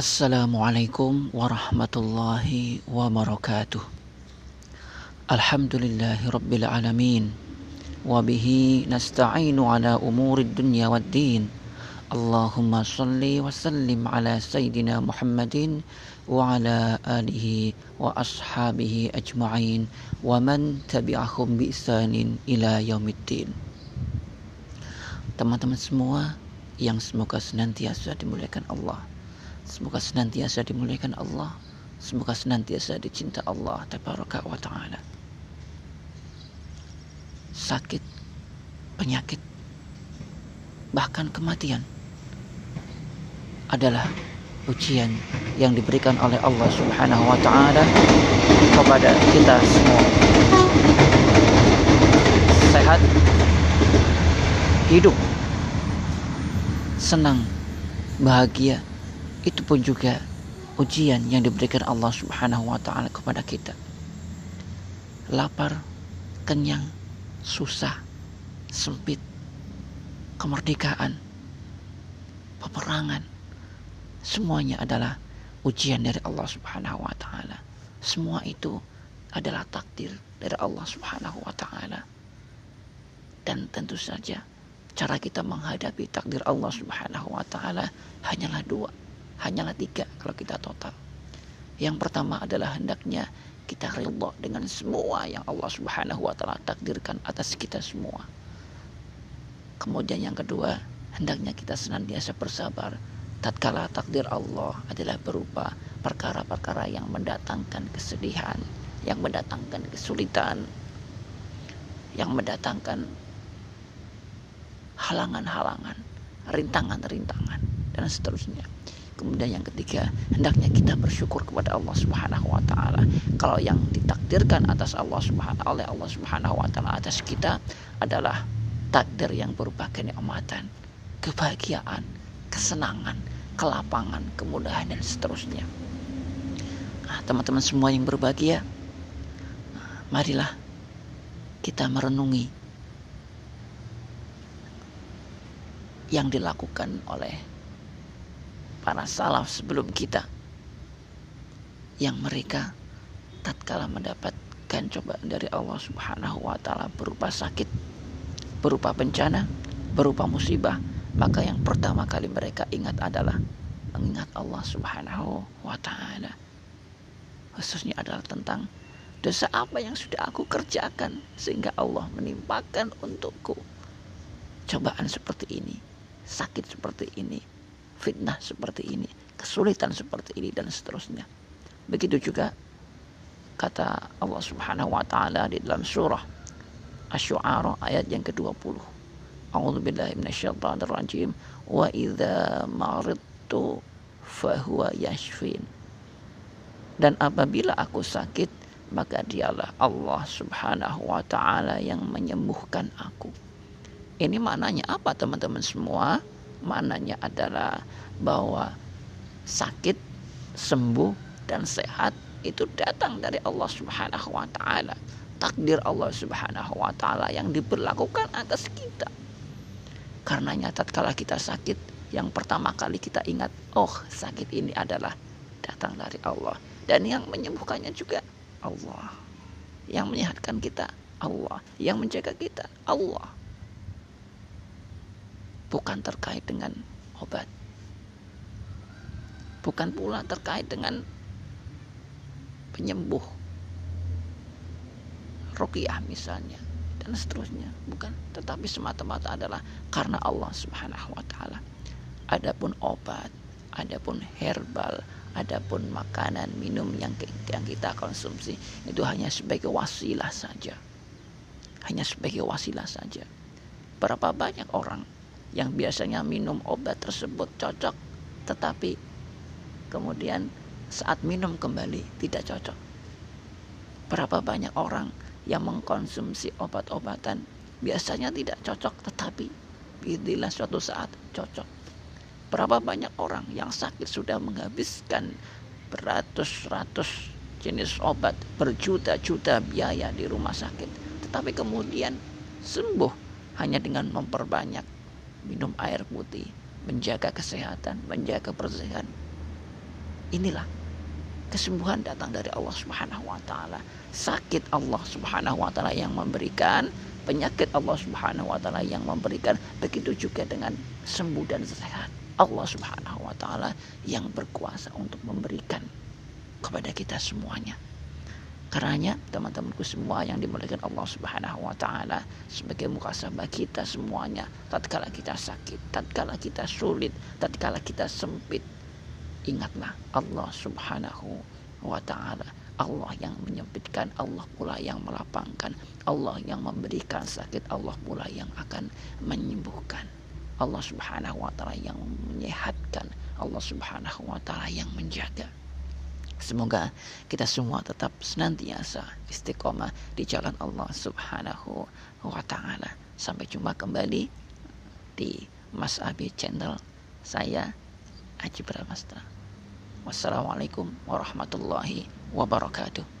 Assalamualaikum warahmatullahi wabarakatuh. Alhamdulillahi rabbil alamin. Wabihi nasta'inu ala umuri dunya wad din. Allahumma salli wa sallim ala sayyidina Muhammadin wa ala alihi wa ashabihi ajma'in wa man tabi'ahum bi isanin ila yaumiddin. Teman-teman semua yang semoga senantiasa dimuliakan Allah Semoga senantiasa dimuliakan Allah. Semoga senantiasa dicinta Allah tabaraka wa taala. Sakit, penyakit, bahkan kematian adalah ujian yang diberikan oleh Allah Subhanahu wa taala kepada kita semua. Sehat, hidup, senang, bahagia, itu pun juga ujian yang diberikan Allah Subhanahu wa taala kepada kita. Lapar, kenyang, susah, sempit, kemerdekaan, peperangan, semuanya adalah ujian dari Allah Subhanahu wa taala. Semua itu adalah takdir dari Allah Subhanahu wa taala. Dan tentu saja cara kita menghadapi takdir Allah Subhanahu wa taala hanyalah dua hanyalah tiga kalau kita total. Yang pertama adalah hendaknya kita ridha dengan semua yang Allah Subhanahu wa taala takdirkan atas kita semua. Kemudian yang kedua, hendaknya kita senantiasa bersabar tatkala takdir Allah adalah berupa perkara-perkara yang mendatangkan kesedihan, yang mendatangkan kesulitan, yang mendatangkan halangan-halangan, rintangan-rintangan dan seterusnya. Kemudian yang ketiga, hendaknya kita bersyukur kepada Allah Subhanahu wa taala. Kalau yang ditakdirkan atas Allah Subhanahu oleh Allah Subhanahu wa taala atas kita adalah takdir yang berupa kenikmatan, kebahagiaan, kesenangan, kelapangan, kemudahan dan seterusnya. Nah, teman-teman semua yang berbahagia, marilah kita merenungi yang dilakukan oleh para salaf sebelum kita yang mereka tatkala mendapatkan cobaan dari Allah Subhanahu wa taala berupa sakit, berupa bencana, berupa musibah, maka yang pertama kali mereka ingat adalah mengingat Allah Subhanahu wa taala. Khususnya adalah tentang dosa apa yang sudah aku kerjakan sehingga Allah menimpakan untukku cobaan seperti ini, sakit seperti ini, fitnah seperti ini, kesulitan seperti ini dan seterusnya. Begitu juga kata Allah Subhanahu wa taala di dalam surah Asy-Syu'ara ayat yang ke-20. A'udzu billahi minasyaitonir rajim wa idza maridtu fahuwa yashfin. Dan apabila aku sakit, maka dialah Allah Subhanahu wa taala yang menyembuhkan aku. Ini maknanya apa teman-teman semua? Maknanya adalah bahwa sakit, sembuh dan sehat itu datang dari Allah Subhanahu wa taala. Takdir Allah Subhanahu wa taala yang diberlakukan atas kita. Karenanya tatkala kita sakit, yang pertama kali kita ingat, oh sakit ini adalah datang dari Allah dan yang menyembuhkannya juga Allah. Yang menyehatkan kita Allah, yang menjaga kita Allah bukan terkait dengan obat. Bukan pula terkait dengan penyembuh. Ruqyah misalnya dan seterusnya. Bukan. Tetapi semata-mata adalah karena Allah Subhanahu wa taala. Adapun obat adapun herbal adapun makanan minum yang yang kita konsumsi itu hanya sebagai wasilah saja. Hanya sebagai wasilah saja. Berapa banyak orang yang biasanya minum obat tersebut cocok tetapi kemudian saat minum kembali tidak cocok. Berapa banyak orang yang mengkonsumsi obat-obatan biasanya tidak cocok tetapi bila suatu saat cocok. Berapa banyak orang yang sakit sudah menghabiskan beratus-ratus jenis obat berjuta-juta biaya di rumah sakit tetapi kemudian sembuh hanya dengan memperbanyak minum air putih, menjaga kesehatan, menjaga kebersihan. inilah kesembuhan datang dari Allah Subhanahu wa taala. Sakit Allah Subhanahu wa taala yang memberikan, penyakit Allah Subhanahu wa taala yang memberikan, begitu juga dengan sembuh dan sehat. Allah Subhanahu wa taala yang berkuasa untuk memberikan kepada kita semuanya. Karenanya teman-temanku semua yang dimuliakan Allah Subhanahu wa taala sebagai mukasabah kita semuanya tatkala kita sakit, tatkala kita sulit, tatkala kita sempit, ingatlah Allah Subhanahu wa taala. Allah yang menyempitkan, Allah pula yang melapangkan, Allah yang memberikan sakit, Allah pula yang akan menyembuhkan. Allah Subhanahu wa taala yang menyehatkan, Allah Subhanahu wa taala yang menjaga. Semoga kita semua tetap senantiasa istiqomah di jalan Allah Subhanahu wa taala. Sampai jumpa kembali di Mas Abi channel saya Aji Bramasta. Wassalamualaikum warahmatullahi wabarakatuh.